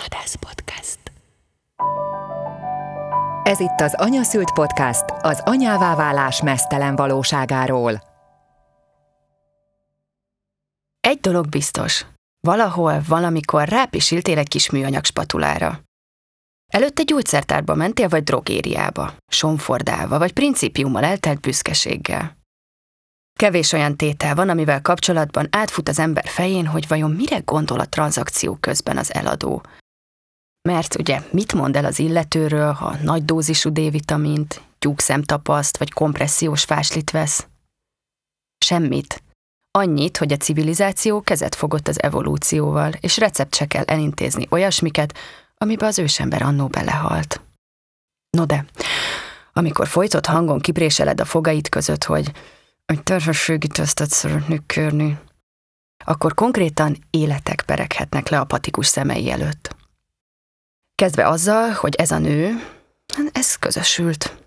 Hadász Podcast. Ez itt az Anyaszült Podcast az anyává válás mesztelen valóságáról. Egy dolog biztos. Valahol, valamikor rápisiltél egy kis műanyag spatulára. Előtte gyógyszertárba mentél, vagy drogériába, sonfordálva, vagy principiummal eltelt büszkeséggel. Kevés olyan tétel van, amivel kapcsolatban átfut az ember fején, hogy vajon mire gondol a tranzakció közben az eladó. Mert ugye mit mond el az illetőről, ha nagy dózisú D-vitamint, tyúkszemtapaszt vagy kompressziós fáslit vesz? Semmit. Annyit, hogy a civilizáció kezet fogott az evolúcióval, és receptse kell elintézni olyasmiket, amibe az ősember annó belehalt. No de, amikor folytott hangon kipréseled a fogait között, hogy egy terhességi tesztet szeretnék kérni, akkor konkrétan életek pereghetnek le a patikus szemei előtt. Kezdve azzal, hogy ez a nő, ez közösült.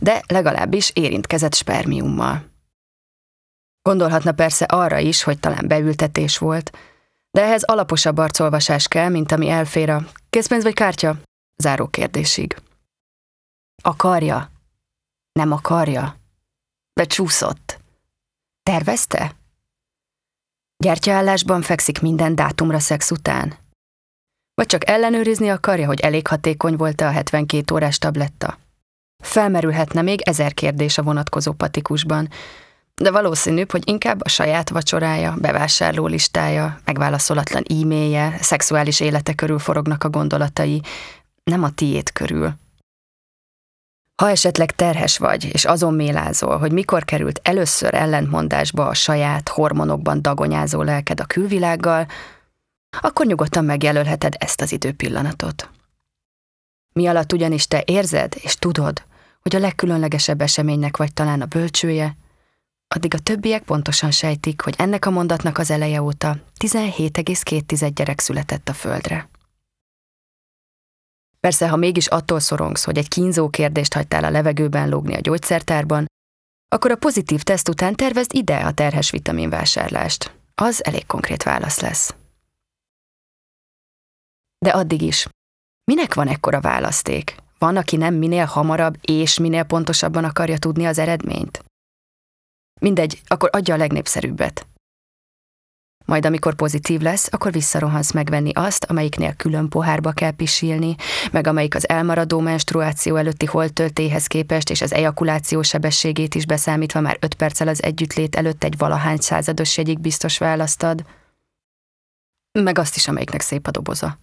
De legalábbis érintkezett spermiummal. Gondolhatna persze arra is, hogy talán beültetés volt, de ehhez alaposabb arcolvasás kell, mint ami elfér a készpénz vagy kártya? Záró kérdésig. Akarja? Nem akarja? Becsúszott. Tervezte? Gyertyaállásban fekszik minden dátumra szex után? Vagy csak ellenőrizni akarja, hogy elég hatékony volt-e a 72 órás tabletta? Felmerülhetne még ezer kérdés a vonatkozó patikusban, de valószínűbb, hogy inkább a saját vacsorája, bevásárló listája, megválaszolatlan e-mailje, szexuális élete körül forognak a gondolatai, nem a tiét körül. Ha esetleg terhes vagy, és azon mélázol, hogy mikor került először ellentmondásba a saját hormonokban dagonyázó lelked a külvilággal, akkor nyugodtan megjelölheted ezt az időpillanatot. Mi alatt ugyanis te érzed és tudod, hogy a legkülönlegesebb eseménynek vagy talán a bölcsője, addig a többiek pontosan sejtik, hogy ennek a mondatnak az eleje óta 17,2 gyerek született a földre. Persze, ha mégis attól szorongsz, hogy egy kínzó kérdést hagytál a levegőben lógni a gyógyszertárban, akkor a pozitív teszt után tervezd ide a terhes vitaminvásárlást. Az elég konkrét válasz lesz. De addig is. Minek van ekkora választék? Van, aki nem minél hamarabb és minél pontosabban akarja tudni az eredményt? Mindegy, akkor adja a legnépszerűbbet. Majd amikor pozitív lesz, akkor visszarohansz megvenni azt, amelyiknél külön pohárba kell pisilni, meg amelyik az elmaradó menstruáció előtti holttöltéhez képest és az ejakuláció sebességét is beszámítva már öt perccel az együttlét előtt egy valahány százados jegyig biztos választad. Meg azt is, amelyiknek szép a doboza.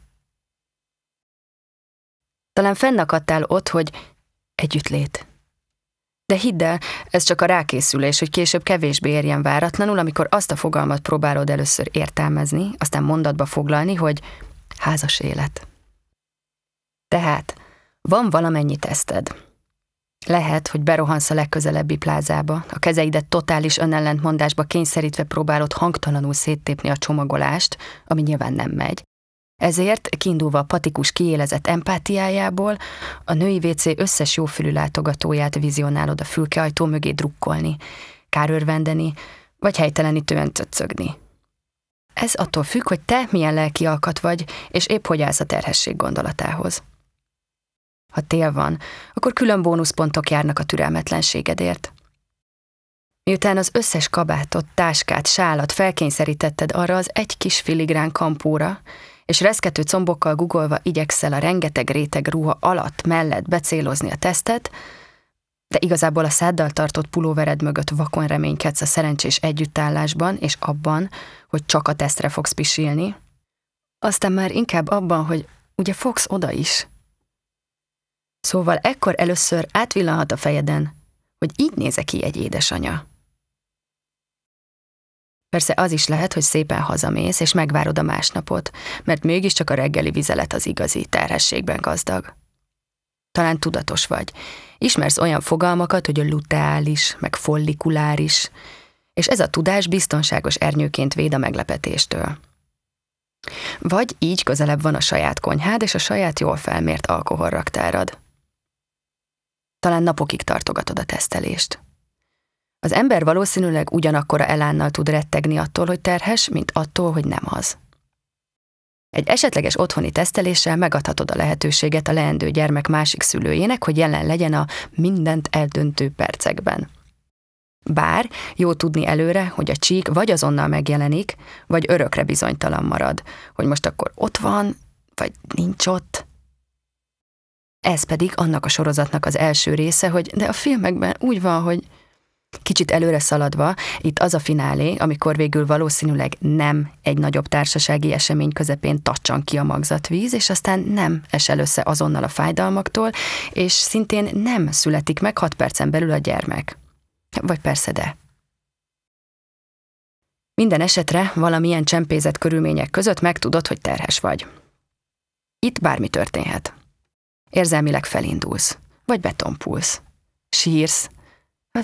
Talán fennakadtál ott, hogy együttlét. De hidd el, ez csak a rákészülés, hogy később kevésbé érjen váratlanul, amikor azt a fogalmat próbálod először értelmezni, aztán mondatba foglalni, hogy házas élet. Tehát van valamennyi teszted. Lehet, hogy berohansz a legközelebbi plázába, a kezeidet totális önellentmondásba kényszerítve próbálod hangtalanul széttépni a csomagolást, ami nyilván nem megy, ezért, kiindulva a patikus kiélezett empátiájából, a női WC összes jófülű látogatóját vizionálod a fülkeajtó mögé drukkolni, kárörvendeni, vagy helytelenítően cöccögni. Ez attól függ, hogy te milyen lelki alkat vagy, és épp hogy állsz a terhesség gondolatához. Ha tél van, akkor külön bónuszpontok járnak a türelmetlenségedért. Miután az összes kabátot, táskát, sálat felkényszerítetted arra az egy kis filigrán kampóra, és reszkető combokkal gugolva igyekszel a rengeteg réteg ruha alatt mellett becélozni a tesztet, de igazából a száddal tartott pulóvered mögött vakon reménykedsz a szerencsés együttállásban, és abban, hogy csak a tesztre fogsz pisilni, aztán már inkább abban, hogy ugye fogsz oda is. Szóval ekkor először átvillanhat a fejeden, hogy így néze ki egy édesanya. Persze az is lehet, hogy szépen hazamész, és megvárod a másnapot, mert mégiscsak a reggeli vizelet az igazi terhességben gazdag. Talán tudatos vagy. Ismersz olyan fogalmakat, hogy a luteális, meg follikuláris, és ez a tudás biztonságos ernyőként véd a meglepetéstől. Vagy így közelebb van a saját konyhád és a saját jól felmért alkoholraktárad. Talán napokig tartogatod a tesztelést. Az ember valószínűleg ugyanakkora elánnal tud rettegni attól, hogy terhes, mint attól, hogy nem az. Egy esetleges otthoni teszteléssel megadhatod a lehetőséget a leendő gyermek másik szülőjének, hogy jelen legyen a mindent eldöntő percekben. Bár jó tudni előre, hogy a csík vagy azonnal megjelenik, vagy örökre bizonytalan marad, hogy most akkor ott van, vagy nincs ott. Ez pedig annak a sorozatnak az első része, hogy de a filmekben úgy van, hogy Kicsit előre szaladva, itt az a finálé, amikor végül valószínűleg nem egy nagyobb társasági esemény közepén tacsan ki a magzatvíz, és aztán nem esel össze azonnal a fájdalmaktól, és szintén nem születik meg hat percen belül a gyermek. Vagy persze de. Minden esetre valamilyen csempézett körülmények között megtudod, hogy terhes vagy. Itt bármi történhet. Érzelmileg felindulsz, vagy betonpulsz. Sírsz,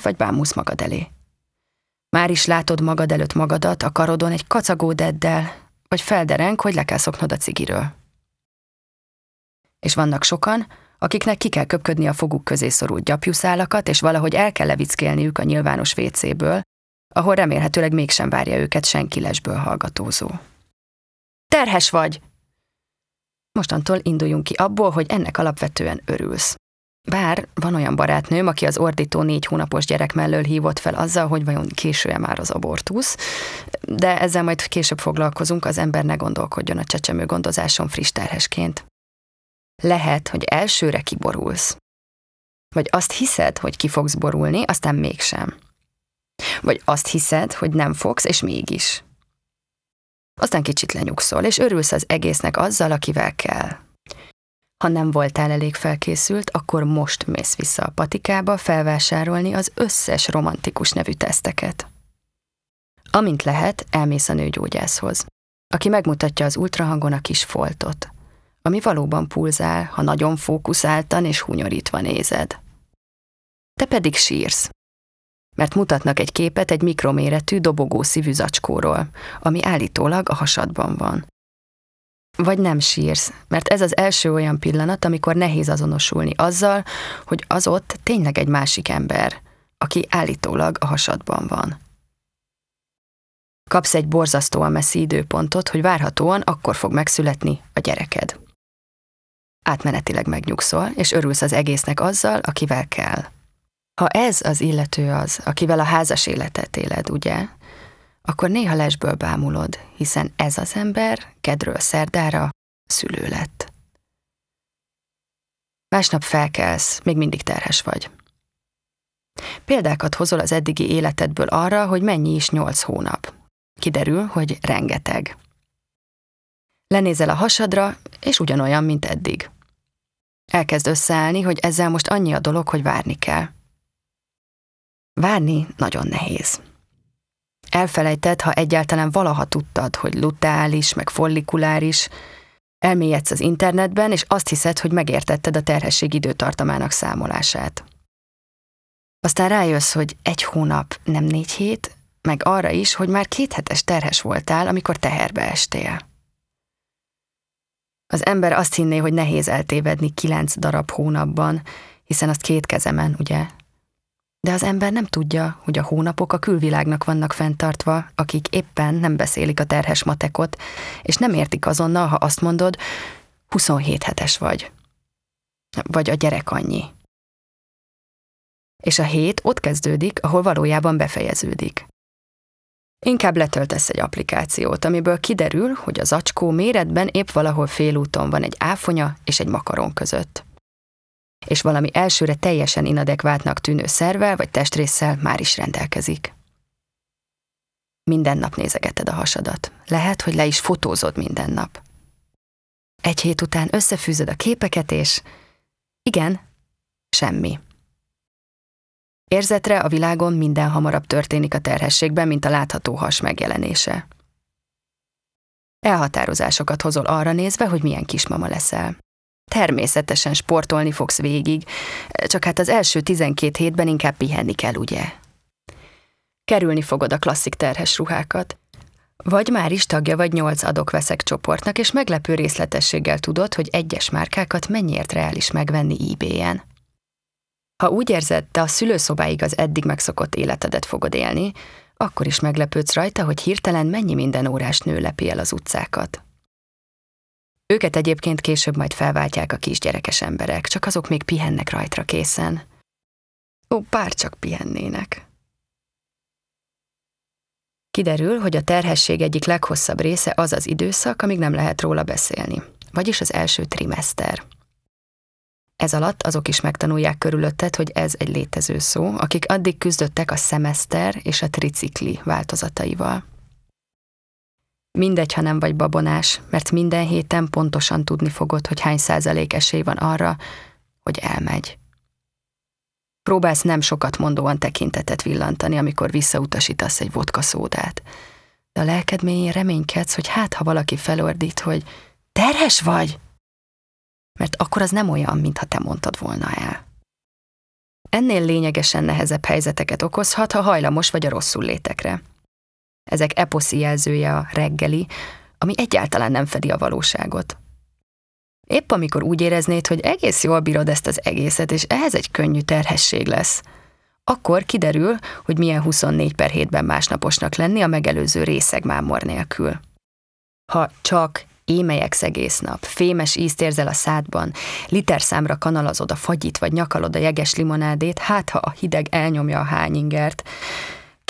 vagy bámulsz magad elé. Már is látod magad előtt magadat a karodon egy kacagó deddel, vagy feldereng, hogy le kell szoknod a cigiről. És vannak sokan, akiknek ki kell köpködni a foguk közé szorult gyapjuszálakat, és valahogy el kell levickélniük a nyilvános vécéből, ahol remélhetőleg mégsem várja őket senki lesből hallgatózó. Terhes vagy! Mostantól induljunk ki abból, hogy ennek alapvetően örülsz. Bár van olyan barátnőm, aki az ordító négy hónapos gyerek mellől hívott fel azzal, hogy vajon késője már az abortusz, de ezzel majd később foglalkozunk, az ember ne gondolkodjon a csecsemő gondozáson friss terhesként. Lehet, hogy elsőre kiborulsz. Vagy azt hiszed, hogy ki fogsz borulni, aztán mégsem. Vagy azt hiszed, hogy nem fogsz, és mégis. Aztán kicsit lenyugszol, és örülsz az egésznek azzal, akivel kell. Ha nem voltál elég felkészült, akkor most mész vissza a patikába felvásárolni az összes romantikus nevű teszteket. Amint lehet, elmész a nőgyógyászhoz, aki megmutatja az ultrahangon a kis foltot, ami valóban pulzál, ha nagyon fókuszáltan és hunyorítva nézed. Te pedig sírsz, mert mutatnak egy képet egy mikroméretű dobogó szívű zacskóról, ami állítólag a hasadban van. Vagy nem sírsz, mert ez az első olyan pillanat, amikor nehéz azonosulni azzal, hogy az ott tényleg egy másik ember, aki állítólag a hasadban van. Kapsz egy borzasztóan messzi időpontot, hogy várhatóan akkor fog megszületni a gyereked. Átmenetileg megnyugszol, és örülsz az egésznek azzal, akivel kell. Ha ez az illető az, akivel a házas életet éled, ugye, akkor néha lesből bámulod, hiszen ez az ember kedről szerdára szülő lett. Másnap felkelsz, még mindig terhes vagy. Példákat hozol az eddigi életedből arra, hogy mennyi is nyolc hónap. Kiderül, hogy rengeteg. Lenézel a hasadra, és ugyanolyan, mint eddig. Elkezd összeállni, hogy ezzel most annyi a dolog, hogy várni kell. Várni nagyon nehéz. Elfelejted, ha egyáltalán valaha tudtad, hogy luteális, meg follikuláris, elmélyedsz az internetben, és azt hiszed, hogy megértetted a terhesség időtartamának számolását. Aztán rájössz, hogy egy hónap, nem négy hét, meg arra is, hogy már két hetes terhes voltál, amikor teherbe estél. Az ember azt hinné, hogy nehéz eltévedni kilenc darab hónapban, hiszen azt két kezemen, ugye, de az ember nem tudja, hogy a hónapok a külvilágnak vannak fenntartva, akik éppen nem beszélik a terhes matekot, és nem értik azonnal, ha azt mondod, 27 hetes vagy. Vagy a gyerek annyi. És a hét ott kezdődik, ahol valójában befejeződik. Inkább letöltesz egy applikációt, amiből kiderül, hogy az acskó méretben épp valahol félúton van egy áfonya és egy makaron között és valami elsőre teljesen inadekvátnak tűnő szervel vagy testrészsel már is rendelkezik. Minden nap nézegeted a hasadat. Lehet, hogy le is fotózod minden nap. Egy hét után összefűzöd a képeket, és igen, semmi. Érzetre a világon minden hamarabb történik a terhességben, mint a látható has megjelenése. Elhatározásokat hozol arra nézve, hogy milyen kismama leszel. Természetesen sportolni fogsz végig, csak hát az első 12 hétben inkább pihenni kell, ugye? Kerülni fogod a klasszik terhes ruhákat. Vagy már is tagja vagy nyolc adok-veszek csoportnak, és meglepő részletességgel tudod, hogy egyes márkákat mennyiért reális megvenni eBay-en. Ha úgy érzed, te a szülőszobáig az eddig megszokott életedet fogod élni, akkor is meglepődsz rajta, hogy hirtelen mennyi minden órás nő lepi el az utcákat. Őket egyébként később majd felváltják a kisgyerekes emberek, csak azok még pihennek rajtra készen. Ó, bár csak pihennének. Kiderül, hogy a terhesség egyik leghosszabb része az az időszak, amíg nem lehet róla beszélni, vagyis az első trimester. Ez alatt azok is megtanulják körülötted, hogy ez egy létező szó, akik addig küzdöttek a szemeszter és a tricikli változataival. Mindegy, ha nem vagy babonás, mert minden héten pontosan tudni fogod, hogy hány százalék esély van arra, hogy elmegy. Próbálsz nem sokat mondóan tekintetet villantani, amikor visszautasítasz egy vodka szódát. De a lelked reménykedsz, hogy hát, ha valaki felordít, hogy terhes vagy, mert akkor az nem olyan, mintha te mondtad volna el. Ennél lényegesen nehezebb helyzeteket okozhat, ha hajlamos vagy a rosszul létekre. Ezek eposzi jelzője a reggeli, ami egyáltalán nem fedi a valóságot. Épp amikor úgy éreznéd, hogy egész jól bírod ezt az egészet, és ehhez egy könnyű terhesség lesz, akkor kiderül, hogy milyen 24 per 7-ben másnaposnak lenni a megelőző részegmámor nélkül. Ha csak émelyeksz egész nap, fémes ízt érzel a szádban, literszámra kanalazod a fagyit vagy nyakalod a jeges limonádét, hát ha a hideg elnyomja a hányingert,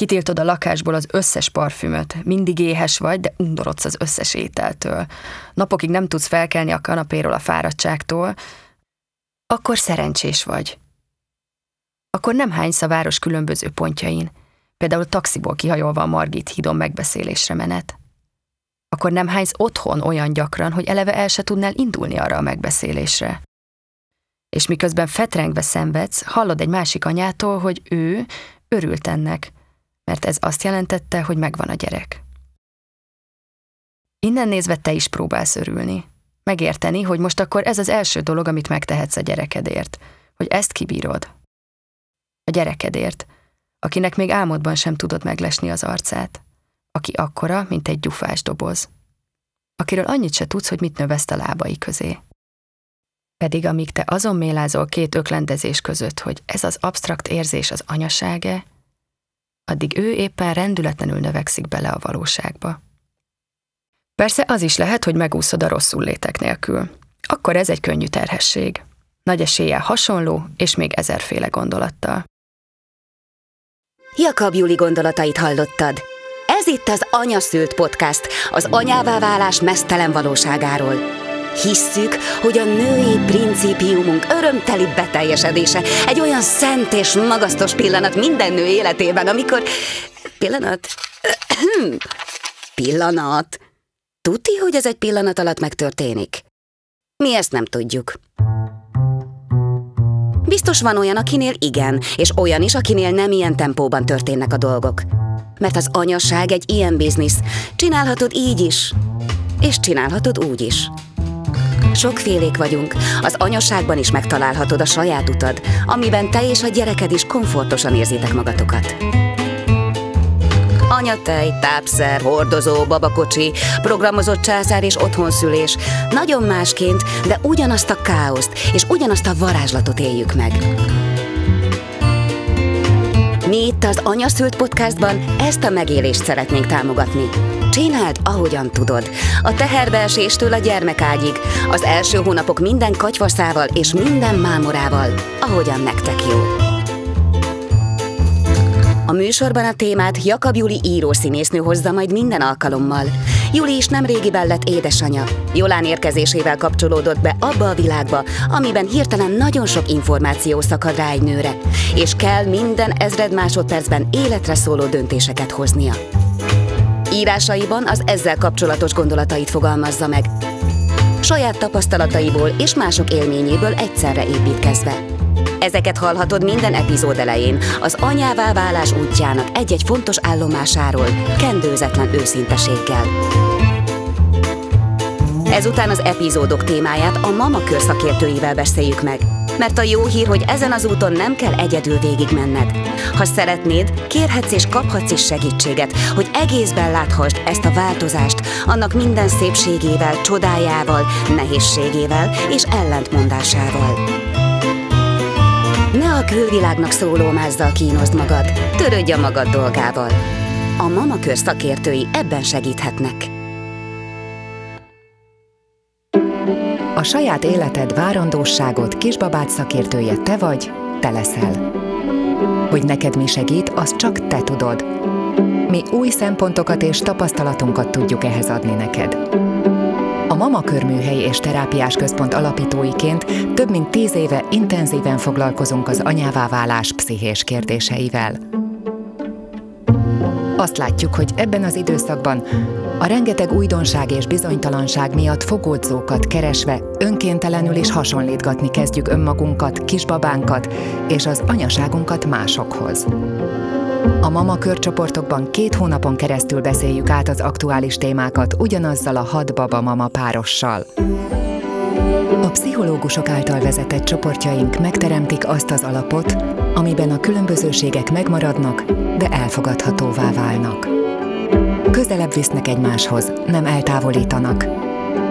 Kitiltod a lakásból az összes parfümöt, mindig éhes vagy, de undorodsz az összes ételtől. Napokig nem tudsz felkelni a kanapéról a fáradtságtól, akkor szerencsés vagy. Akkor nem hánysz a város különböző pontjain, például taxiból kihajolva a Margit hídon megbeszélésre menet. Akkor nem hánysz otthon olyan gyakran, hogy eleve el se tudnál indulni arra a megbeszélésre. És miközben fetrengve szenvedsz, hallod egy másik anyától, hogy ő örült ennek, mert ez azt jelentette, hogy megvan a gyerek. Innen nézve te is próbálsz örülni. Megérteni, hogy most akkor ez az első dolog, amit megtehetsz a gyerekedért, hogy ezt kibírod. A gyerekedért, akinek még álmodban sem tudod meglesni az arcát, aki akkora, mint egy gyufás doboz, akiről annyit se tudsz, hogy mit növeszt a lábai közé. Pedig amíg te azon mélázol két öklendezés között, hogy ez az absztrakt érzés az anyaságe, addig ő éppen rendületlenül növekszik bele a valóságba. Persze az is lehet, hogy megúszod a rosszul létek nélkül. Akkor ez egy könnyű terhesség. Nagy eséllyel hasonló, és még ezerféle gondolattal. Jakab Juli gondolatait hallottad. Ez itt az Anyaszült Podcast, az anyává válás mesztelen valóságáról. Hisszük, hogy a női principiumunk örömteli beteljesedése egy olyan szent és magasztos pillanat minden nő életében, amikor... Pillanat? pillanat? Tudti, hogy ez egy pillanat alatt megtörténik? Mi ezt nem tudjuk. Biztos van olyan, akinél igen, és olyan is, akinél nem ilyen tempóban történnek a dolgok. Mert az anyasság egy ilyen biznisz. Csinálhatod így is, és csinálhatod úgy is. Sokfélék vagyunk, az anyaságban is megtalálhatod a saját utad, amiben te és a gyereked is komfortosan érzitek magatokat. Anyatej, tápszer, hordozó, babakocsi, programozott császár és otthonszülés. Nagyon másként, de ugyanazt a káoszt és ugyanazt a varázslatot éljük meg. Mi itt az Anyaszült Podcastban ezt a megélést szeretnénk támogatni. Csináld, ahogyan tudod. A teherbeeséstől a gyermekágyig, az első hónapok minden katyvaszával és minden mámorával, ahogyan nektek jó. A műsorban a témát Jakab Juli írószínésznő hozza majd minden alkalommal. Juli is nem régiben lett édesanyja. Jolán érkezésével kapcsolódott be abba a világba, amiben hirtelen nagyon sok információ szakad rá egy nőre, és kell minden ezred másodpercben életre szóló döntéseket hoznia. Írásaiban az ezzel kapcsolatos gondolatait fogalmazza meg, saját tapasztalataiból és mások élményéből egyszerre építkezve. Ezeket hallhatod minden epizód elején, az anyává válás útjának egy-egy fontos állomásáról, kendőzetlen őszinteséggel. Ezután az epizódok témáját a Mama Kör szakértőivel beszéljük meg, mert a jó hír, hogy ezen az úton nem kell egyedül végigmenned. Ha szeretnéd, kérhetsz és kaphatsz is segítséget, hogy egészben láthasd ezt a változást, annak minden szépségével, csodájával, nehézségével és ellentmondásával. Ne a külvilágnak szóló mázzal kínosd magad, törődj a magad dolgával. A Mama Kör szakértői ebben segíthetnek. A saját életed várandóságot kisbabát szakértője te vagy, te leszel. Hogy neked mi segít, az csak te tudod. Mi új szempontokat és tapasztalatunkat tudjuk ehhez adni neked. A Mama Körműhely és Terápiás Központ alapítóiként több mint tíz éve intenzíven foglalkozunk az anyává válás pszichés kérdéseivel. Azt látjuk, hogy ebben az időszakban a rengeteg újdonság és bizonytalanság miatt fogódzókat keresve önkéntelenül is hasonlítgatni kezdjük önmagunkat, kisbabánkat és az anyaságunkat másokhoz. A Mama körcsoportokban két hónapon keresztül beszéljük át az aktuális témákat ugyanazzal a hat baba mama párossal. A pszichológusok által vezetett csoportjaink megteremtik azt az alapot, amiben a különbözőségek megmaradnak, de elfogadhatóvá válnak. Közelebb visznek egymáshoz, nem eltávolítanak.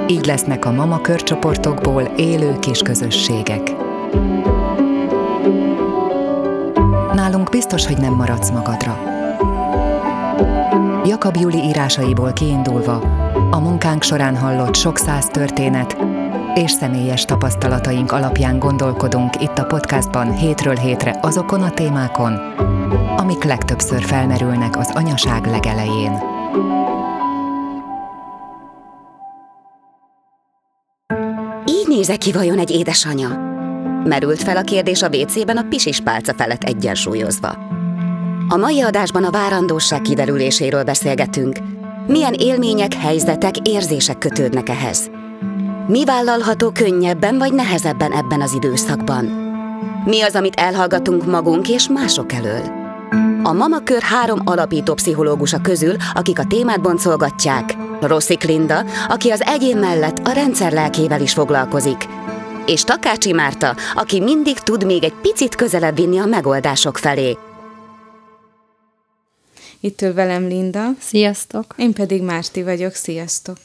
Így lesznek a mama körcsoportokból élő kis közösségek. Nálunk biztos, hogy nem maradsz magadra. Jakab Júli írásaiból kiindulva, a munkánk során hallott sok száz történet és személyes tapasztalataink alapján gondolkodunk itt a podcastban hétről hétre azokon a témákon, amik legtöbbször felmerülnek az anyaság legelején. Nézek ki vajon egy édesanya? Merült fel a kérdés a WC-ben a pisis pálca felett egyensúlyozva. A mai adásban a várandóság kiderüléséről beszélgetünk. Milyen élmények, helyzetek, érzések kötődnek ehhez? Mi vállalható könnyebben vagy nehezebben ebben az időszakban? Mi az, amit elhallgatunk magunk és mások elől? A Mama Kör három alapító pszichológusa közül, akik a témát boncolgatják, Rossi Klinda, aki az egyén mellett a rendszer lelkével is foglalkozik, és Takácsi Márta, aki mindig tud még egy picit közelebb vinni a megoldások felé. Itt ül velem Linda. Sziasztok! Én pedig Márti vagyok. Sziasztok!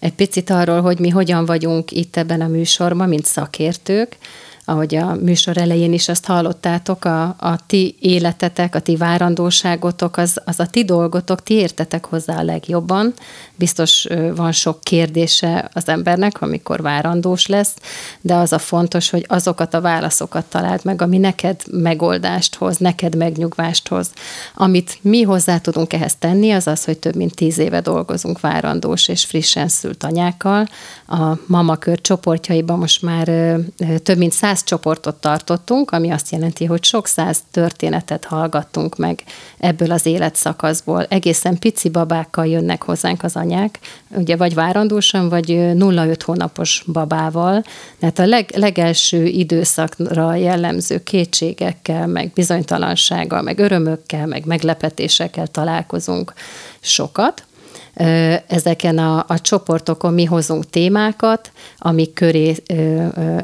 egy picit arról, hogy mi hogyan vagyunk itt ebben a műsorban, mint szakértők, ahogy a műsor elején is azt hallottátok, a, a ti életetek, a ti várandóságotok, az, az a ti dolgotok, ti értetek hozzá a legjobban. Biztos van sok kérdése az embernek, amikor várandós lesz, de az a fontos, hogy azokat a válaszokat találd meg, ami neked megoldást hoz, neked megnyugvást hoz. Amit mi hozzá tudunk ehhez tenni, az az, hogy több mint tíz éve dolgozunk várandós és frissen szült anyákkal. A mamakör csoportjaiban most már több mint száz száz csoportot tartottunk, ami azt jelenti, hogy sok száz történetet hallgattunk meg ebből az életszakaszból. Egészen pici babákkal jönnek hozzánk az anyák, ugye vagy várandósan, vagy 0-5 hónapos babával. Tehát a leg, legelső időszakra jellemző kétségekkel, meg bizonytalansággal, meg örömökkel, meg meglepetésekkel találkozunk sokat ezeken a, a csoportokon mi hozunk témákat, amik köré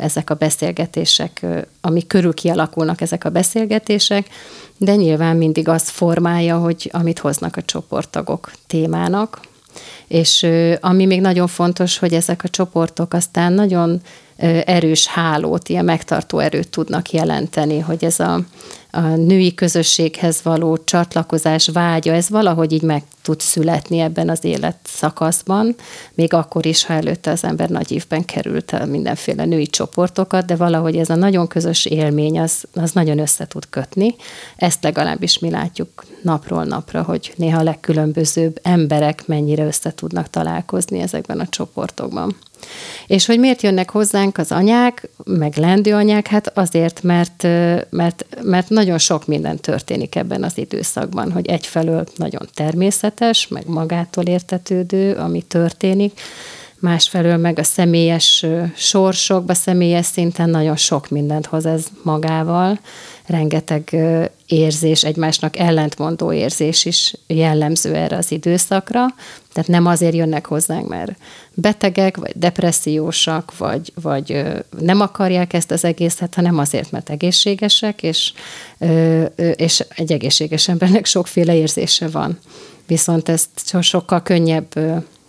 ezek a beszélgetések, amik körül kialakulnak ezek a beszélgetések, de nyilván mindig az formálja, hogy amit hoznak a csoporttagok témának. És ami még nagyon fontos, hogy ezek a csoportok aztán nagyon erős hálót, ilyen megtartó erőt tudnak jelenteni, hogy ez a, a női közösséghez való csatlakozás vágya, ez valahogy így meg tud születni ebben az életszakaszban, még akkor is, ha előtte az ember nagy évben került el mindenféle női csoportokat, de valahogy ez a nagyon közös élmény, az, az nagyon össze tud kötni. Ezt legalábbis mi látjuk napról napra, hogy néha a legkülönbözőbb emberek mennyire össze tudnak találkozni ezekben a csoportokban. És hogy miért jönnek hozzánk az anyák, meg lendő anyák? Hát azért, mert, mert, mert nagyon sok minden történik ebben az időszakban, hogy egyfelől nagyon természetes, meg magától értetődő, ami történik, másfelől meg a személyes sorsokba, személyes szinten nagyon sok mindent hoz ez magával, rengeteg érzés, egymásnak ellentmondó érzés is jellemző erre az időszakra. Tehát nem azért jönnek hozzánk, mert betegek, vagy depressziósak, vagy, vagy nem akarják ezt az egészet, hanem azért, mert egészségesek, és, és egy egészséges embernek sokféle érzése van. Viszont ezt sokkal könnyebb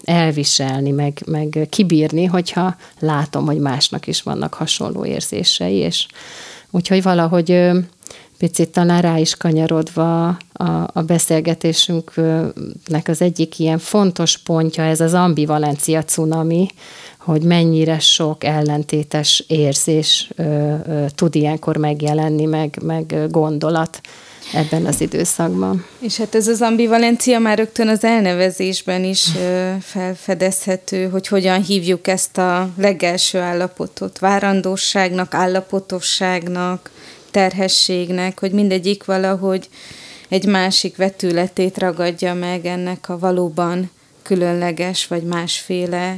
elviselni, meg, meg kibírni, hogyha látom, hogy másnak is vannak hasonló érzései, és úgyhogy valahogy picit talán rá is kanyarodva a, a beszélgetésünknek az egyik ilyen fontos pontja, ez az ambivalencia cunami, hogy mennyire sok ellentétes érzés ö, ö, tud ilyenkor megjelenni, meg, meg gondolat ebben az időszakban. És hát ez az ambivalencia már rögtön az elnevezésben is felfedezhető, hogy hogyan hívjuk ezt a legelső állapotot, várandóságnak, állapotosságnak, terhességnek, hogy mindegyik valahogy egy másik vetületét ragadja meg ennek a valóban különleges vagy másféle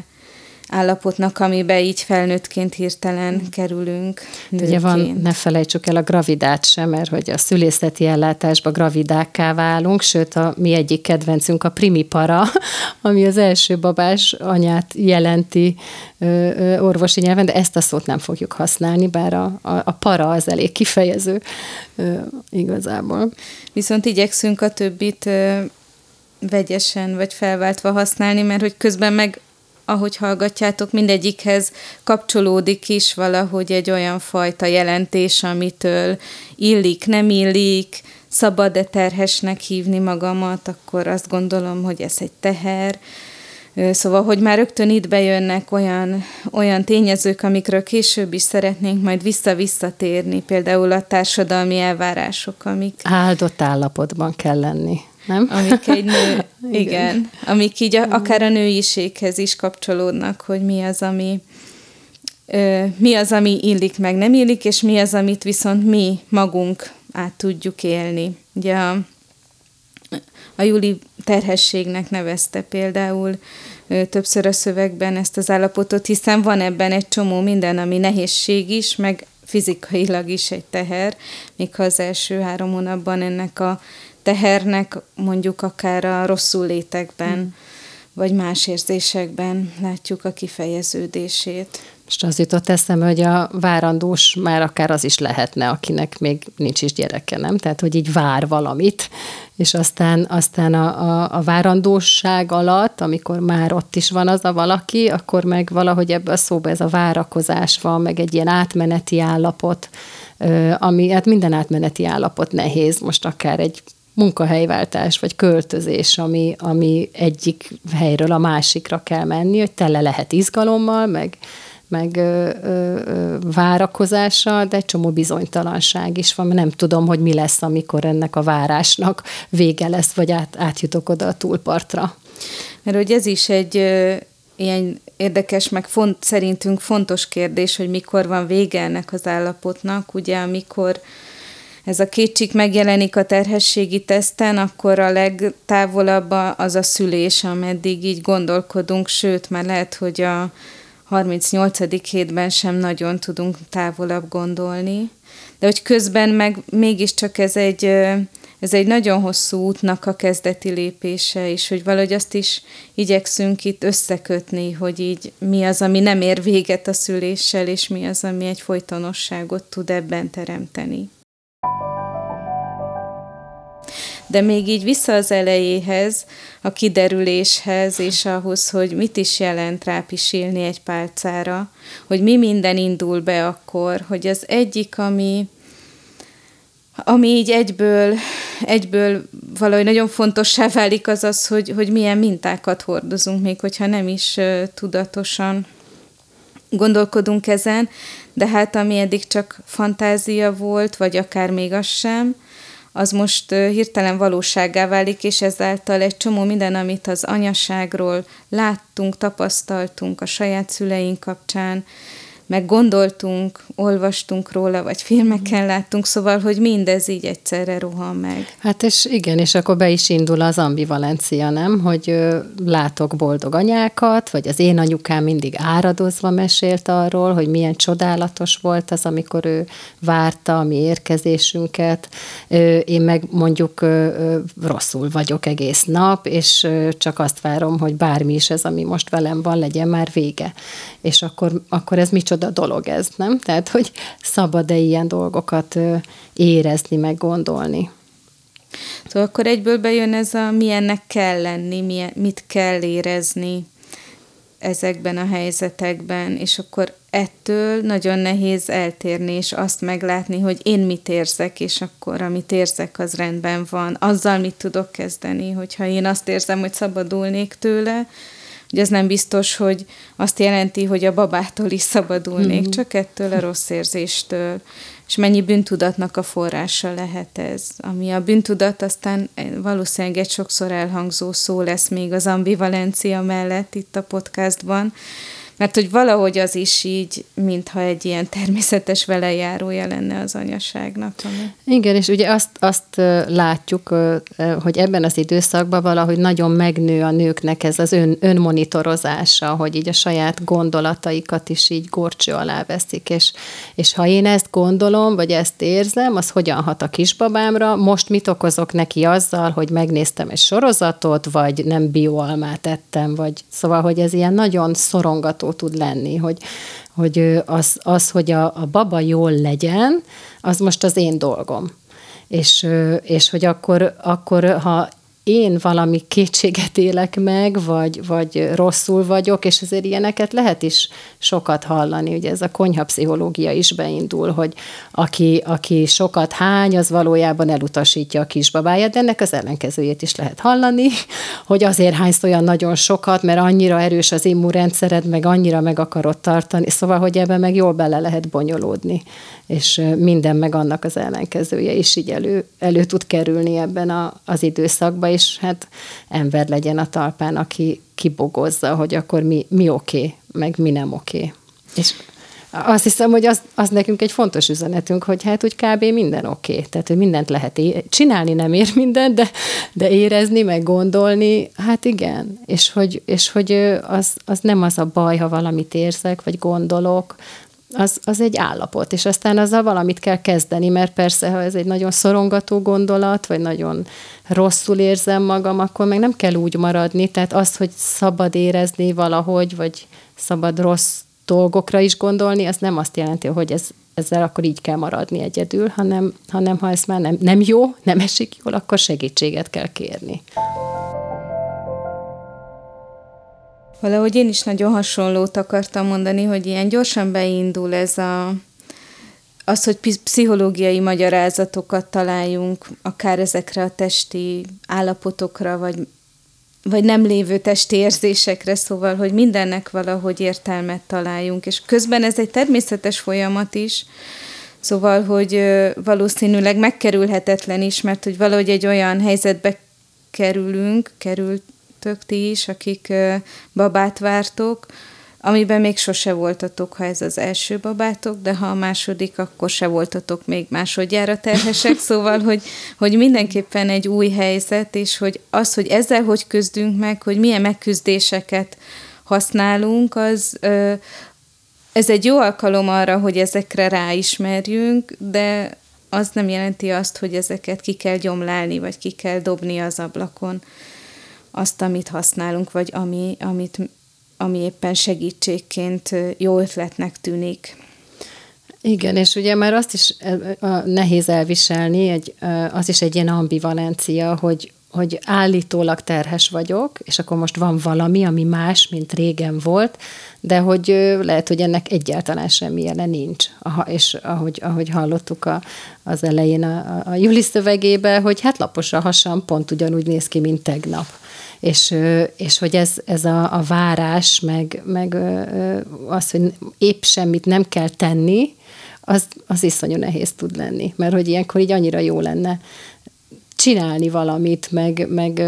állapotnak, amibe így felnőttként hirtelen mm. kerülünk. Nőként. Ugye van, ne felejtsük el a gravidát sem, mert hogy a szülészeti ellátásba gravidákká válunk, sőt a mi egyik kedvencünk a primipara, ami az első babás anyát jelenti ö, ö, orvosi nyelven, de ezt a szót nem fogjuk használni, bár a, a, a para az elég kifejező ö, igazából. Viszont igyekszünk a többit ö, vegyesen vagy felváltva használni, mert hogy közben meg ahogy hallgatjátok, mindegyikhez kapcsolódik is valahogy egy olyan fajta jelentés, amitől illik, nem illik, szabad-e terhesnek hívni magamat, akkor azt gondolom, hogy ez egy teher. Szóval, hogy már rögtön itt bejönnek olyan, olyan tényezők, amikről később is szeretnénk majd vissza-visszatérni, például a társadalmi elvárások, amik... Áldott állapotban kell lenni nem? Amik egy nő, igen. igen, amik így a, akár a nőiséghez is kapcsolódnak, hogy mi az, ami ö, mi az, ami illik meg nem illik, és mi az, amit viszont mi magunk át tudjuk élni. Ugye a, a Júli terhességnek nevezte például ö, többször a szövegben ezt az állapotot, hiszen van ebben egy csomó minden, ami nehézség is, meg fizikailag is egy teher, még ha az első három hónapban ennek a tehernek mondjuk akár a rosszul létekben, mm. vagy más érzésekben látjuk a kifejeződését. Most az jutott eszembe, hogy a várandós már akár az is lehetne, akinek még nincs is gyereke, nem? Tehát, hogy így vár valamit, és aztán, aztán a, a, a várandóság alatt, amikor már ott is van az a valaki, akkor meg valahogy ebbe a szóba ez a várakozás van, meg egy ilyen átmeneti állapot, ami, hát minden átmeneti állapot nehéz, most akár egy munkahelyváltás vagy költözés, ami, ami egyik helyről a másikra kell menni, hogy tele lehet izgalommal, meg, meg ö, ö, várakozással, de egy csomó bizonytalanság is van, nem tudom, hogy mi lesz, amikor ennek a várásnak vége lesz, vagy át, átjutok oda a túlpartra. Mert hogy ez is egy ö, ilyen érdekes, meg font, szerintünk fontos kérdés, hogy mikor van vége ennek az állapotnak, ugye amikor ez a kétség megjelenik a terhességi teszten, akkor a legtávolabb az a szülés, ameddig így gondolkodunk, sőt, már lehet, hogy a 38. hétben sem nagyon tudunk távolabb gondolni. De hogy közben meg mégiscsak ez egy, ez egy nagyon hosszú útnak a kezdeti lépése, és hogy valahogy azt is igyekszünk itt összekötni, hogy így mi az, ami nem ér véget a szüléssel, és mi az, ami egy folytonosságot tud ebben teremteni. De még így vissza az elejéhez, a kiderüléshez, és ahhoz, hogy mit is jelent rápisilni egy pálcára, hogy mi minden indul be akkor, hogy az egyik, ami, ami így egyből, egyből valahogy nagyon fontossá válik, az az, hogy, hogy milyen mintákat hordozunk, még hogyha nem is tudatosan gondolkodunk ezen, de hát ami eddig csak fantázia volt, vagy akár még az sem, az most hirtelen valóságá válik, és ezáltal egy csomó minden, amit az anyaságról láttunk, tapasztaltunk a saját szüleink kapcsán, meg gondoltunk, olvastunk róla, vagy filmeken láttunk, szóval, hogy mindez így egyszerre rohan meg. Hát és igen, és akkor be is indul az ambivalencia, nem? Hogy ö, látok boldog anyákat, vagy az én anyukám mindig áradozva mesélt arról, hogy milyen csodálatos volt az, amikor ő várta a mi érkezésünket. Ö, én meg mondjuk ö, ö, rosszul vagyok egész nap, és ö, csak azt várom, hogy bármi is ez, ami most velem van, legyen már vége. És akkor, akkor ez micsoda dolog ez, nem? Tehát, hogy szabad-e ilyen dolgokat érezni, meg gondolni. Szóval akkor egyből bejön ez a milyennek kell lenni, milyen, mit kell érezni. ezekben a helyzetekben, és akkor ettől nagyon nehéz eltérni, és azt meglátni, hogy én mit érzek, és akkor amit érzek, az rendben van. Azzal mit tudok kezdeni, hogyha én azt érzem, hogy szabadulnék tőle, hogy ez nem biztos, hogy azt jelenti, hogy a babától is szabadulnék, mm-hmm. csak ettől a rossz érzéstől. És mennyi bűntudatnak a forrása lehet ez. Ami a bűntudat aztán valószínűleg egy sokszor elhangzó szó lesz még az ambivalencia mellett itt a podcastban, mert hogy valahogy az is így, mintha egy ilyen természetes velejárója lenne az anyaságnak. Ami... Igen, és ugye azt, azt látjuk, hogy ebben az időszakban valahogy nagyon megnő a nőknek ez az ön, önmonitorozása, hogy így a saját gondolataikat is így gorcső alá veszik, és, és ha én ezt gondolom, vagy ezt érzem, az hogyan hat a kisbabámra, most mit okozok neki azzal, hogy megnéztem egy sorozatot, vagy nem bioalmát ettem, vagy szóval, hogy ez ilyen nagyon szorongató tud lenni, hogy, hogy az, az hogy a, a baba jól legyen, az most az én dolgom. És, és hogy akkor, akkor, ha én valami kétséget élek meg, vagy, vagy rosszul vagyok, és azért ilyeneket lehet is sokat hallani. Ugye ez a konyhapszichológia is beindul, hogy aki, aki sokat hány, az valójában elutasítja a kisbabáját, de ennek az ellenkezőjét is lehet hallani, hogy azért hánysz olyan nagyon sokat, mert annyira erős az immunrendszered, meg annyira meg akarod tartani, szóval, hogy ebben meg jól bele lehet bonyolódni és minden meg annak az ellenkezője is így elő, elő tud kerülni ebben a, az időszakban, és hát ember legyen a talpán, aki kibogozza, hogy akkor mi, mi oké, okay, meg mi nem oké. Okay. És azt hiszem, hogy az, az nekünk egy fontos üzenetünk, hogy hát úgy kb. minden oké. Okay. Tehát, hogy mindent lehet é- csinálni, nem ér mindent, de, de érezni, meg gondolni, hát igen. És hogy, és hogy az, az nem az a baj, ha valamit érzek, vagy gondolok, az, az egy állapot, és aztán azzal valamit kell kezdeni, mert persze, ha ez egy nagyon szorongató gondolat, vagy nagyon rosszul érzem magam, akkor meg nem kell úgy maradni, tehát az, hogy szabad érezni valahogy, vagy szabad rossz dolgokra is gondolni, az nem azt jelenti, hogy ez, ezzel akkor így kell maradni egyedül, hanem, hanem ha ez már nem, nem jó, nem esik jól, akkor segítséget kell kérni. Valahogy én is nagyon hasonlót akartam mondani, hogy ilyen gyorsan beindul ez a, az, hogy pszichológiai magyarázatokat találjunk, akár ezekre a testi állapotokra, vagy, vagy nem lévő testi érzésekre, szóval, hogy mindennek valahogy értelmet találjunk. És közben ez egy természetes folyamat is, szóval, hogy valószínűleg megkerülhetetlen is, mert hogy valahogy egy olyan helyzetbe kerülünk, került, voltatok ti is, akik babát vártok, amiben még sose voltatok, ha ez az első babátok, de ha a második, akkor se voltatok még másodjára terhesek, szóval, hogy, hogy mindenképpen egy új helyzet, és hogy az, hogy ezzel hogy küzdünk meg, hogy milyen megküzdéseket használunk, az ez egy jó alkalom arra, hogy ezekre ráismerjünk, de az nem jelenti azt, hogy ezeket ki kell gyomlálni, vagy ki kell dobni az ablakon azt, amit használunk, vagy ami, amit, ami éppen segítségként jó ötletnek tűnik. Igen, és ugye már azt is nehéz elviselni, egy, az is egy ilyen ambivalencia, hogy, hogy állítólag terhes vagyok, és akkor most van valami, ami más, mint régen volt, de hogy lehet, hogy ennek egyáltalán semmi jele nincs. Aha, és ahogy, ahogy hallottuk a, az elején a, a Juli szövegébe, hogy hát lapos a hasam, pont ugyanúgy néz ki, mint tegnap és, és hogy ez, ez a, a várás, meg, meg az, hogy épp semmit nem kell tenni, az, az iszonyú nehéz tud lenni, mert hogy ilyenkor így annyira jó lenne csinálni valamit, meg, meg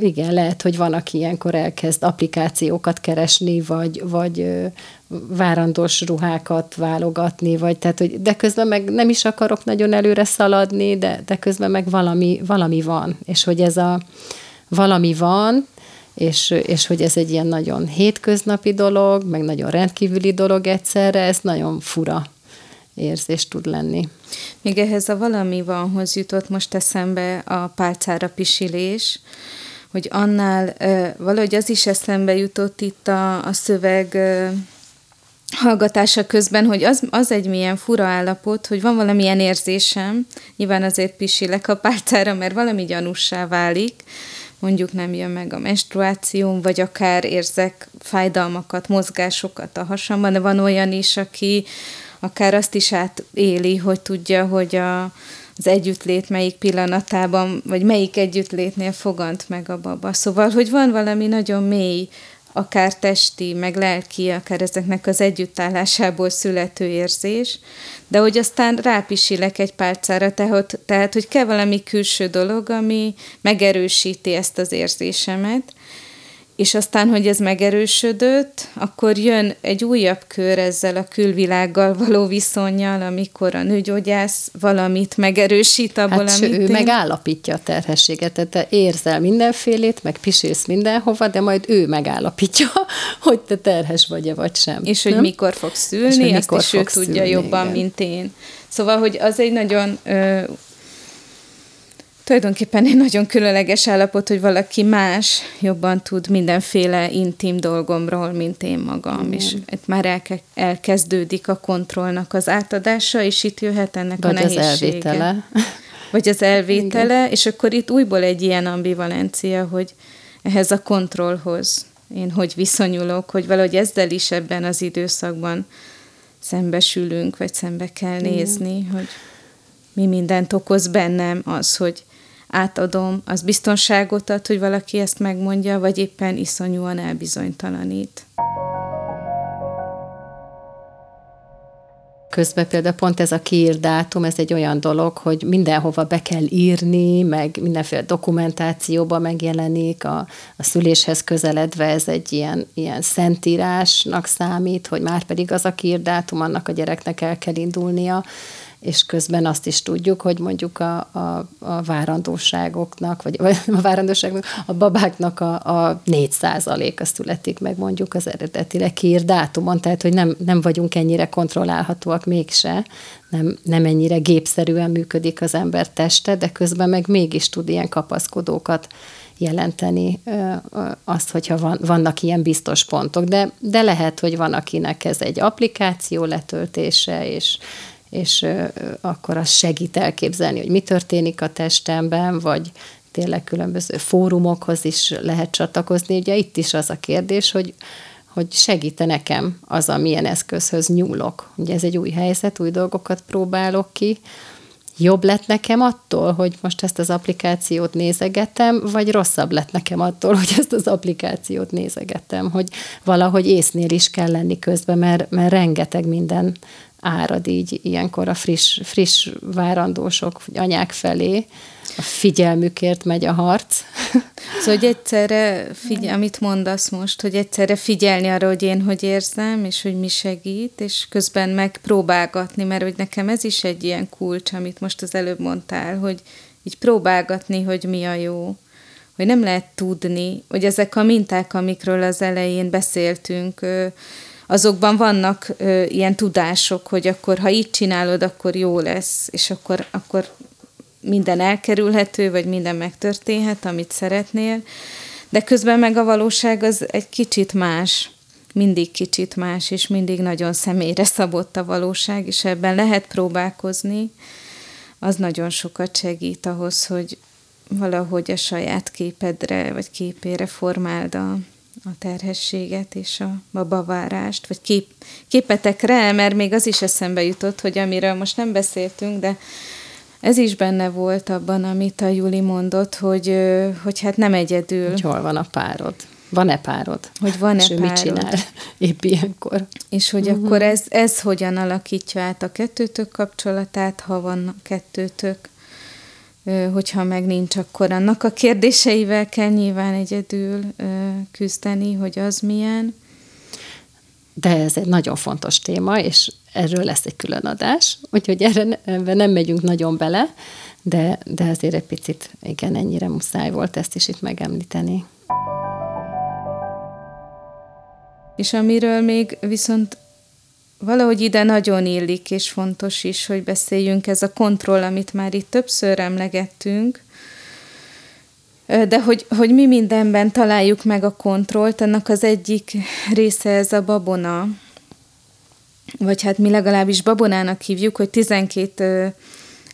igen, lehet, hogy van, aki ilyenkor elkezd applikációkat keresni, vagy, vagy várandós ruhákat válogatni, vagy tehát, hogy de közben meg nem is akarok nagyon előre szaladni, de, de közben meg valami, valami van, és hogy ez a, valami van, és, és hogy ez egy ilyen nagyon hétköznapi dolog, meg nagyon rendkívüli dolog egyszerre, ez nagyon fura érzés tud lenni. Még ehhez a valami vanhoz jutott most eszembe a pálcára pisilés, hogy annál valahogy az is eszembe jutott itt a, a szöveg hallgatása közben, hogy az, az egy milyen fura állapot, hogy van valamilyen érzésem, nyilván azért pisilek a pálcára, mert valami gyanussá válik, mondjuk nem jön meg a menstruációm, vagy akár érzek fájdalmakat, mozgásokat a hasamban, de van olyan is, aki akár azt is átéli, hogy tudja, hogy a, az együttlét melyik pillanatában, vagy melyik együttlétnél fogant meg a baba. Szóval, hogy van valami nagyon mély akár testi, meg lelki, akár ezeknek az együttállásából születő érzés, de hogy aztán rápisilek egy pálcára, tehát, tehát hogy kell valami külső dolog, ami megerősíti ezt az érzésemet, és aztán, hogy ez megerősödött, akkor jön egy újabb kör ezzel a külvilággal való viszonyjal, amikor a nőgyógyász valamit megerősít abból, hát, amit ő én... megállapítja a terhességet, tehát te érzel mindenfélét, meg pisélsz mindenhova, de majd ő megállapítja, hogy te terhes vagy-e, vagy sem. És hogy nem? mikor fog szülni, és hogy mikor azt is ő tudja szülni, jobban, igen. mint én. Szóval, hogy az egy nagyon ö, tulajdonképpen egy nagyon különleges állapot, hogy valaki más jobban tud mindenféle intim dolgomról, mint én magam, mm. és itt már elke, elkezdődik a kontrollnak az átadása, és itt jöhet ennek Vagy a nehézsége. az elvétele. Vagy az elvétele, Igen. és akkor itt újból egy ilyen ambivalencia, hogy ehhez a kontrollhoz én hogy viszonyulok, hogy valahogy ezzel is ebben az időszakban szembesülünk, vagy szembe kell nézni, mm. hogy mi mindent okoz bennem az, hogy átadom, az biztonságot ad, hogy valaki ezt megmondja, vagy éppen iszonyúan elbizonytalanít. Közben például pont ez a kiír dátum, ez egy olyan dolog, hogy mindenhova be kell írni, meg mindenféle dokumentációba megjelenik, a, a szüléshez közeledve ez egy ilyen, ilyen szentírásnak számít, hogy már pedig az a kiír dátum, annak a gyereknek el kell indulnia és közben azt is tudjuk, hogy mondjuk a, a, a várandóságoknak, vagy, vagy a várandóságnak, a babáknak a, a 4 a születik meg mondjuk az eredetileg kiír dátumon, tehát hogy nem, nem vagyunk ennyire kontrollálhatóak mégse, nem, nem ennyire gépszerűen működik az ember teste, de közben meg mégis tud ilyen kapaszkodókat jelenteni azt, hogyha van, vannak ilyen biztos pontok. De, de lehet, hogy van, akinek ez egy applikáció letöltése, és és akkor az segít elképzelni, hogy mi történik a testemben, vagy tényleg különböző fórumokhoz is lehet csatlakozni. Ugye itt is az a kérdés, hogy, hogy segíte nekem az, amilyen eszközhöz nyúlok. Ugye ez egy új helyzet, új dolgokat próbálok ki. Jobb lett nekem attól, hogy most ezt az applikációt nézegetem, vagy rosszabb lett nekem attól, hogy ezt az applikációt nézegetem, hogy valahogy észnél is kell lenni közben, mert, mert rengeteg minden árad így ilyenkor a friss, friss várandósok, anyák felé. A figyelmükért megy a harc. Szóval, hogy egyszerre, figyel, amit mondasz most, hogy egyszerre figyelni arra, hogy én hogy érzem, és hogy mi segít, és közben megpróbálgatni, mert hogy nekem ez is egy ilyen kulcs, amit most az előbb mondtál, hogy így próbálgatni, hogy mi a jó hogy nem lehet tudni, hogy ezek a minták, amikről az elején beszéltünk, azokban vannak ö, ilyen tudások, hogy akkor, ha így csinálod, akkor jó lesz, és akkor, akkor minden elkerülhető, vagy minden megtörténhet, amit szeretnél, de közben meg a valóság az egy kicsit más, mindig kicsit más, és mindig nagyon személyre szabott a valóság, és ebben lehet próbálkozni, az nagyon sokat segít ahhoz, hogy valahogy a saját képedre, vagy képére formáld a, a terhességet és a babavárást, vagy kép, képetekre, mert még az is eszembe jutott, hogy amiről most nem beszéltünk, de ez is benne volt abban, amit a Juli mondott, hogy, hogy hát nem egyedül. Hogy hol van a párod? Van-e párod? Hogy van-e és párod? mit csinál épp ilyenkor? És hogy uh-huh. akkor ez, ez hogyan alakítja át a kettőtök kapcsolatát, ha van kettőtök? Hogyha meg nincs, akkor annak a kérdéseivel kell nyilván egyedül küzdeni, hogy az milyen. De ez egy nagyon fontos téma, és erről lesz egy külön adás, úgyhogy erre ebben nem megyünk nagyon bele, de, de azért egy picit, igen, ennyire muszáj volt ezt is itt megemlíteni. És amiről még viszont valahogy ide nagyon illik, és fontos is, hogy beszéljünk. Ez a kontroll, amit már itt többször emlegettünk, de hogy, hogy mi mindenben találjuk meg a kontrollt, annak az egyik része ez a babona, vagy hát mi legalábbis babonának hívjuk, hogy 12,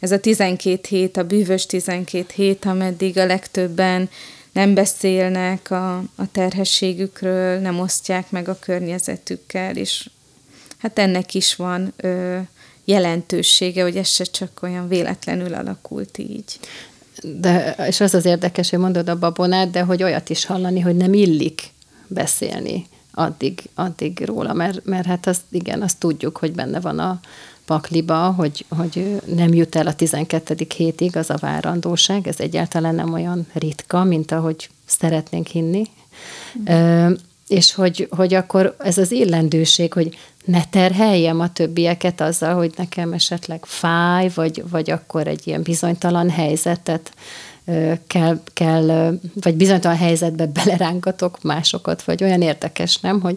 ez a 12 hét, a bűvös 12 hét, ameddig a legtöbben nem beszélnek a, a terhességükről, nem osztják meg a környezetükkel, és hát ennek is van ö, jelentősége, hogy ez se csak olyan véletlenül alakult így. De, és az az érdekes, hogy mondod a babonát, de hogy olyat is hallani, hogy nem illik beszélni addig, addig róla, mert, mert hát azt, igen, azt tudjuk, hogy benne van a pakliba, hogy, hogy nem jut el a 12. hétig az a várandóság, ez egyáltalán nem olyan ritka, mint ahogy szeretnénk hinni. Mm. és hogy, hogy akkor ez az illendőség, hogy ne terheljem a többieket azzal, hogy nekem esetleg fáj, vagy, vagy akkor egy ilyen bizonytalan helyzetet kell, kell, vagy bizonytalan helyzetbe belerángatok másokat, vagy olyan érdekes, nem, hogy,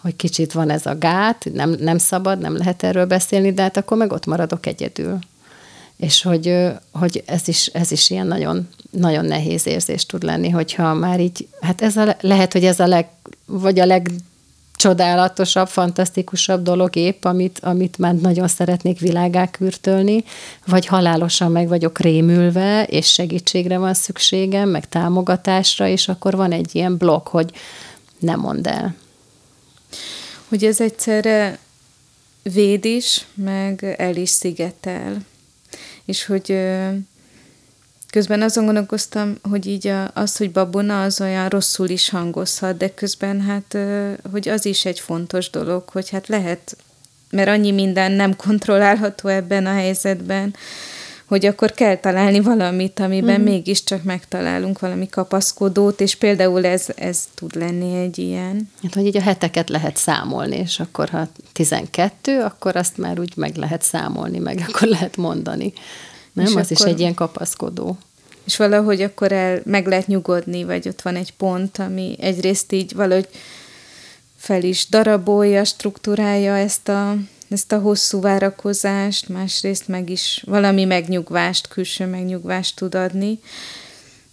hogy kicsit van ez a gát, nem, nem szabad, nem lehet erről beszélni, de hát akkor meg ott maradok egyedül. És hogy, hogy ez, is, ez is ilyen nagyon, nagyon nehéz érzés tud lenni, hogyha már így, hát ez a, lehet, hogy ez a leg, vagy a leg csodálatosabb, fantasztikusabb dolog épp, amit, amit már nagyon szeretnék világá kürtölni, vagy halálosan meg vagyok rémülve, és segítségre van szükségem, meg támogatásra, és akkor van egy ilyen blokk, hogy nem mondd el. Hogy ez egyszerre véd is, meg el is szigetel. És hogy Közben azon gondolkoztam, hogy így az, hogy babona, az olyan rosszul is hangozhat, de közben hát, hogy az is egy fontos dolog, hogy hát lehet, mert annyi minden nem kontrollálható ebben a helyzetben, hogy akkor kell találni valamit, amiben mm. mégiscsak megtalálunk valami kapaszkodót, és például ez, ez tud lenni egy ilyen. Hát, hogy így a heteket lehet számolni, és akkor ha 12, akkor azt már úgy meg lehet számolni, meg akkor lehet mondani. Nem, és az akkor, is egy ilyen kapaszkodó. És valahogy akkor el, meg lehet nyugodni, vagy ott van egy pont, ami egyrészt így valahogy fel is darabolja, struktúrálja ezt a, ezt a hosszú várakozást, másrészt meg is valami megnyugvást, külső megnyugvást tud adni.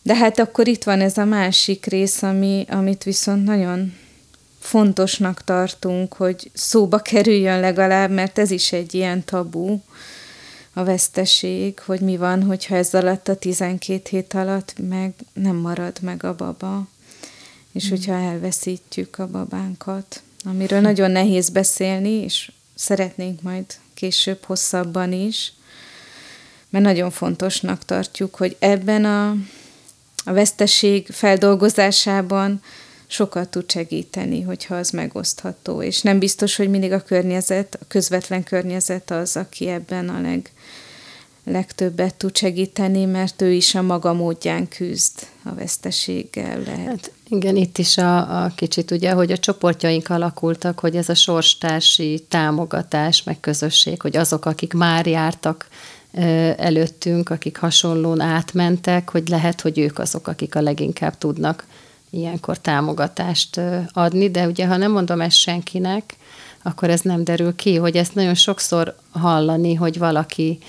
De hát akkor itt van ez a másik rész, ami, amit viszont nagyon fontosnak tartunk, hogy szóba kerüljön legalább, mert ez is egy ilyen tabu, a veszteség, hogy mi van, hogyha ez alatt a 12 hét alatt meg nem marad meg a baba, és mm. hogyha elveszítjük a babánkat, amiről nagyon nehéz beszélni, és szeretnénk majd később hosszabban is, mert nagyon fontosnak tartjuk, hogy ebben a, a veszteség feldolgozásában sokat tud segíteni, hogyha az megosztható, és nem biztos, hogy mindig a környezet, a közvetlen környezet az, aki ebben a leg, legtöbbet tud segíteni, mert ő is a maga módján küzd a veszteséggel lehet. Hát igen, itt is a, a kicsit ugye, hogy a csoportjaink alakultak, hogy ez a sorstársi támogatás, meg közösség, hogy azok, akik már jártak előttünk, akik hasonlón átmentek, hogy lehet, hogy ők azok, akik a leginkább tudnak ilyenkor támogatást adni, de ugye ha nem mondom ezt senkinek, akkor ez nem derül ki, hogy ezt nagyon sokszor hallani, hogy valaki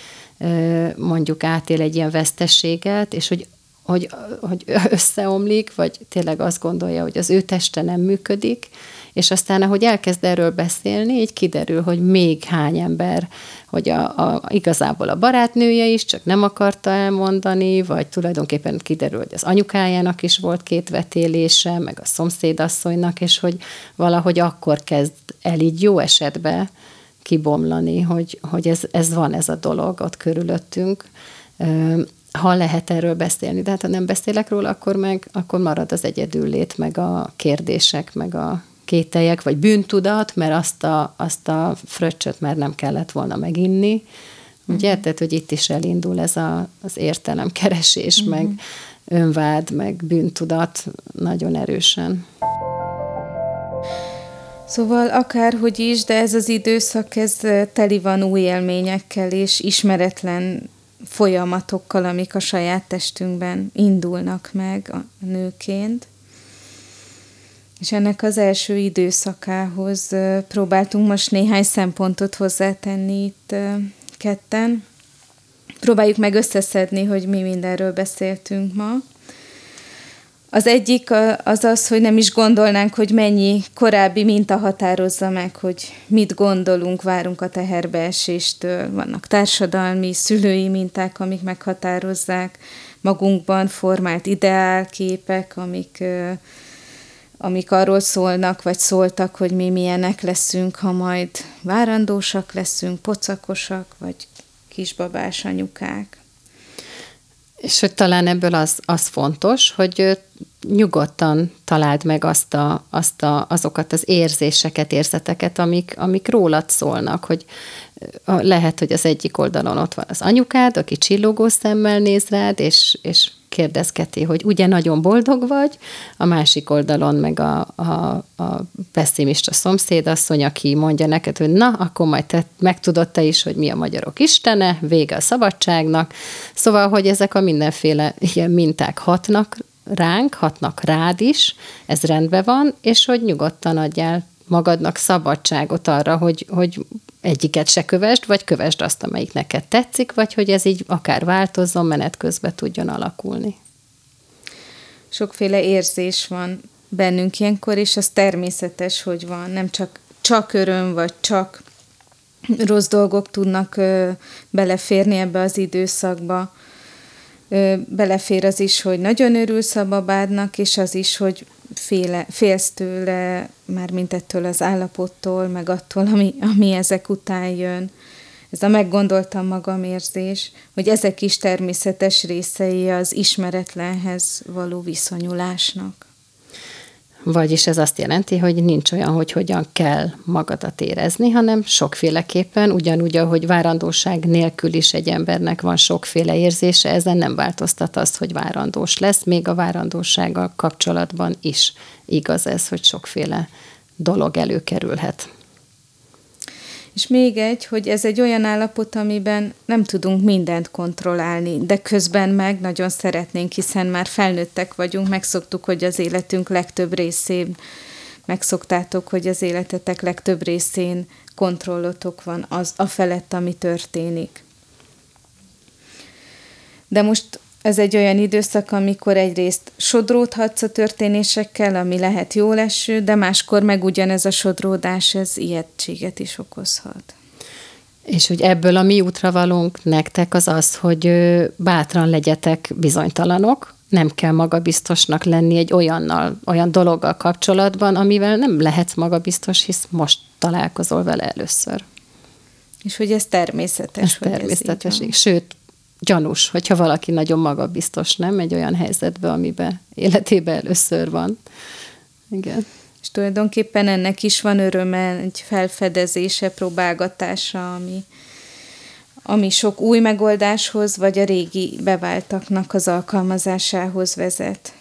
mondjuk átél egy ilyen vesztességet, és hogy, hogy, hogy összeomlik, vagy tényleg azt gondolja, hogy az ő teste nem működik, és aztán, ahogy elkezd erről beszélni, így kiderül, hogy még hány ember, hogy a, a, igazából a barátnője is csak nem akarta elmondani, vagy tulajdonképpen kiderül, hogy az anyukájának is volt két vetélése, meg a szomszédasszonynak, és hogy valahogy akkor kezd el így jó esetben kibomlani, hogy, hogy ez, ez van ez a dolog ott körülöttünk, ha lehet erről beszélni, de hát ha nem beszélek róla, akkor meg akkor marad az egyedüllét, meg a kérdések, meg a kételjek, vagy bűntudat, mert azt a, azt a fröccsöt már nem kellett volna meginni. Ugye, uh-huh. tehát, hogy itt is elindul ez a, az értelemkeresés, uh-huh. meg önvád, meg bűntudat nagyon erősen. Szóval akárhogy is, de ez az időszak, ez teli van új élményekkel és ismeretlen folyamatokkal, amik a saját testünkben indulnak meg a nőként. És ennek az első időszakához próbáltunk most néhány szempontot hozzátenni itt ketten. Próbáljuk meg összeszedni, hogy mi mindenről beszéltünk ma. Az egyik az az, hogy nem is gondolnánk, hogy mennyi korábbi minta határozza meg, hogy mit gondolunk, várunk a teherbeeséstől. Vannak társadalmi, szülői minták, amik meghatározzák, magunkban formált ideálképek, amik, amik arról szólnak, vagy szóltak, hogy mi milyenek leszünk, ha majd várandósak leszünk, pocakosak, vagy kisbabás anyukák. És hogy talán ebből az, az fontos, hogy nyugodtan találd meg azt a, azt a, azokat az érzéseket, érzeteket, amik, amik rólad szólnak, hogy lehet, hogy az egyik oldalon ott van az anyukád, aki csillogó szemmel néz rád, és, és kérdezgeti, hogy ugye nagyon boldog vagy, a másik oldalon meg a, a, a pessimista szomszédasszony, aki mondja neked, hogy na, akkor majd te megtudod te is, hogy mi a magyarok istene, vége a szabadságnak. Szóval, hogy ezek a mindenféle ilyen minták hatnak ránk, hatnak rád is, ez rendben van, és hogy nyugodtan adjál magadnak szabadságot arra, hogy, hogy egyiket se kövesd, vagy kövesd azt, amelyik neked tetszik, vagy hogy ez így akár változzon, menet közben tudjon alakulni. Sokféle érzés van bennünk ilyenkor, és az természetes, hogy van. Nem csak, csak öröm, vagy csak rossz dolgok tudnak ö, beleférni ebbe az időszakba. Ö, belefér az is, hogy nagyon örülsz a babádnak, és az is, hogy féle, félsz tőle, már mint ettől az állapottól, meg attól, ami, ami ezek után jön. Ez a meggondoltam magam érzés, hogy ezek is természetes részei az ismeretlenhez való viszonyulásnak. Vagyis ez azt jelenti, hogy nincs olyan, hogy hogyan kell magadat érezni, hanem sokféleképpen, ugyanúgy, ahogy várandóság nélkül is egy embernek van sokféle érzése, ezen nem változtat az, hogy várandós lesz, még a várandósággal kapcsolatban is igaz ez, hogy sokféle dolog előkerülhet. És még egy, hogy ez egy olyan állapot, amiben nem tudunk mindent kontrollálni, de közben meg nagyon szeretnénk, hiszen már felnőttek vagyunk, megszoktuk, hogy az életünk legtöbb részén, megszoktátok, hogy az életetek legtöbb részén kontrollotok van az a felett, ami történik. De most ez egy olyan időszak, amikor egyrészt sodródhatsz a történésekkel, ami lehet jó leső, de máskor meg ugyanez a sodródás, ez ijegységet is okozhat. És hogy ebből a mi útra valunk nektek az az, hogy bátran legyetek bizonytalanok, nem kell magabiztosnak lenni egy olyannal, olyan dologgal kapcsolatban, amivel nem lehetsz magabiztos, hisz most találkozol vele először. És hogy ez természetes. Ez természetes. Ez Sőt, gyanús, hogyha valaki nagyon magabiztos, nem? Egy olyan helyzetbe, amiben életében először van. Igen. És tulajdonképpen ennek is van öröme, egy felfedezése, próbálgatása, ami, ami sok új megoldáshoz, vagy a régi beváltaknak az alkalmazásához vezet.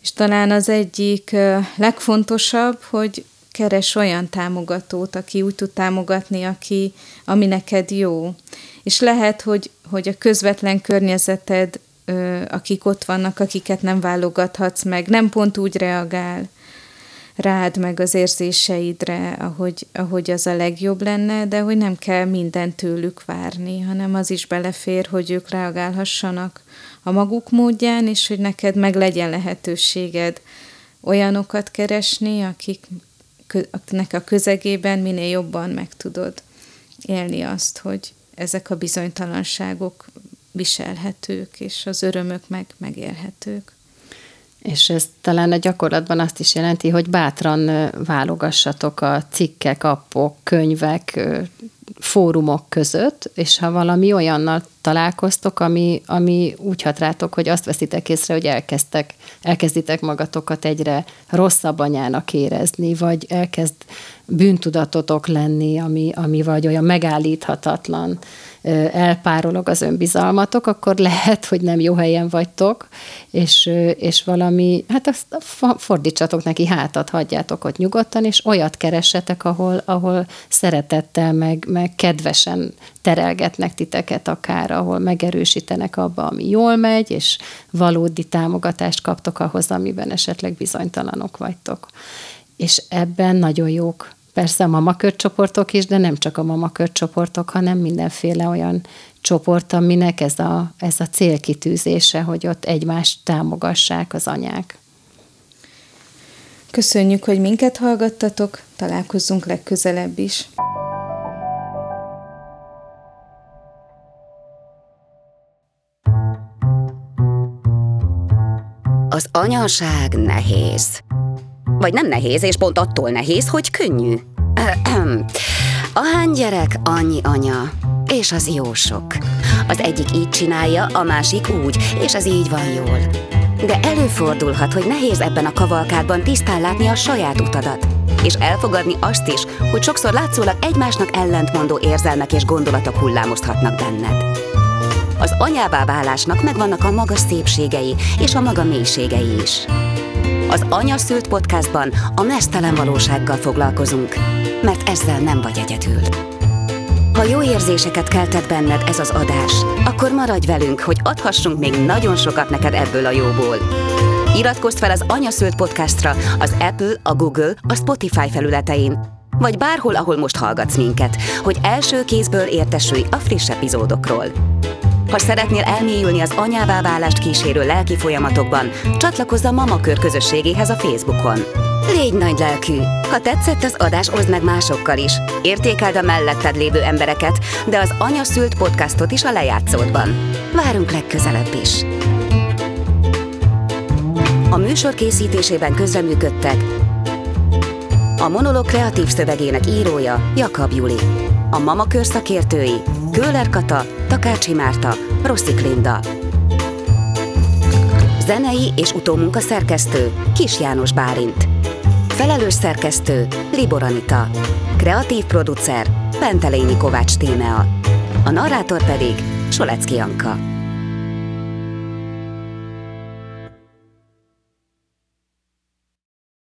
És talán az egyik legfontosabb, hogy keres olyan támogatót, aki úgy tud támogatni, aki, ami neked jó. És lehet, hogy, hogy a közvetlen környezeted, akik ott vannak, akiket nem válogathatsz meg, nem pont úgy reagál rád, meg az érzéseidre, ahogy, ahogy az a legjobb lenne, de hogy nem kell mindent tőlük várni, hanem az is belefér, hogy ők reagálhassanak a maguk módján, és hogy neked meg legyen lehetőséged olyanokat keresni, akik akiknek a közegében minél jobban meg tudod élni azt, hogy ezek a bizonytalanságok viselhetők, és az örömök meg megélhetők. És ez talán a gyakorlatban azt is jelenti, hogy bátran válogassatok a cikkek, appok, könyvek, fórumok között, és ha valami olyannal találkoztok, ami, ami úgy hat rátok, hogy azt veszitek észre, hogy elkezdtek, elkezditek magatokat egyre rosszabb anyának érezni, vagy elkezd bűntudatotok lenni, ami, ami vagy olyan megállíthatatlan, elpárolog az önbizalmatok, akkor lehet, hogy nem jó helyen vagytok, és, és valami, hát azt fordítsatok neki hátat, hagyjátok ott nyugodtan, és olyat keressetek, ahol, ahol szeretettel, meg, meg kedvesen terelgetnek titeket akár, ahol megerősítenek abba, ami jól megy, és valódi támogatást kaptok ahhoz, amiben esetleg bizonytalanok vagytok. És ebben nagyon jók persze a mamakörcsoportok is, de nem csak a mamakörcsoportok, hanem mindenféle olyan csoport, aminek ez a, ez a célkitűzése, hogy ott egymást támogassák az anyák. Köszönjük, hogy minket hallgattatok, találkozzunk legközelebb is. Az anyaság nehéz. Vagy nem nehéz, és pont attól nehéz, hogy könnyű. Ahány gyerek, annyi anya. És az jó sok. Az egyik így csinálja, a másik úgy, és az így van jól. De előfordulhat, hogy nehéz ebben a kavalkádban tisztán látni a saját utadat, és elfogadni azt is, hogy sokszor látszólag egymásnak ellentmondó érzelmek és gondolatok hullámozhatnak benned. Az anyává válásnak megvannak a maga szépségei és a maga mélységei is. Az Anya Szült podcastban a mesztelen valósággal foglalkozunk, mert ezzel nem vagy egyedül. Ha jó érzéseket keltett benned ez az adás, akkor maradj velünk, hogy adhassunk még nagyon sokat neked ebből a jóból. Iratkozz fel az Anya Szült podcastra az Apple, a Google, a Spotify felületein, vagy bárhol, ahol most hallgatsz minket, hogy első kézből értesülj a friss epizódokról. Ha szeretnél elmélyülni az anyává válást kísérő lelki folyamatokban, csatlakozz a Mamakör közösségéhez a Facebookon. Légy nagy lelkű! Ha tetszett az adás, oszd meg másokkal is. Értékeld a melletted lévő embereket, de az Anya Szült podcastot is a lejátszódban. Várunk legközelebb is! A műsor készítésében közreműködtek a monolog kreatív szövegének írója Jakab Juli. A Mama Kör szakértői Köller Kata, Takácsi Márta, Rossi Klinda. Zenei és utómunka szerkesztő Kis János Bálint. Felelős szerkesztő Libor Anita. Kreatív producer Pentelényi Kovács Tímea. A narrátor pedig Solecki Anka.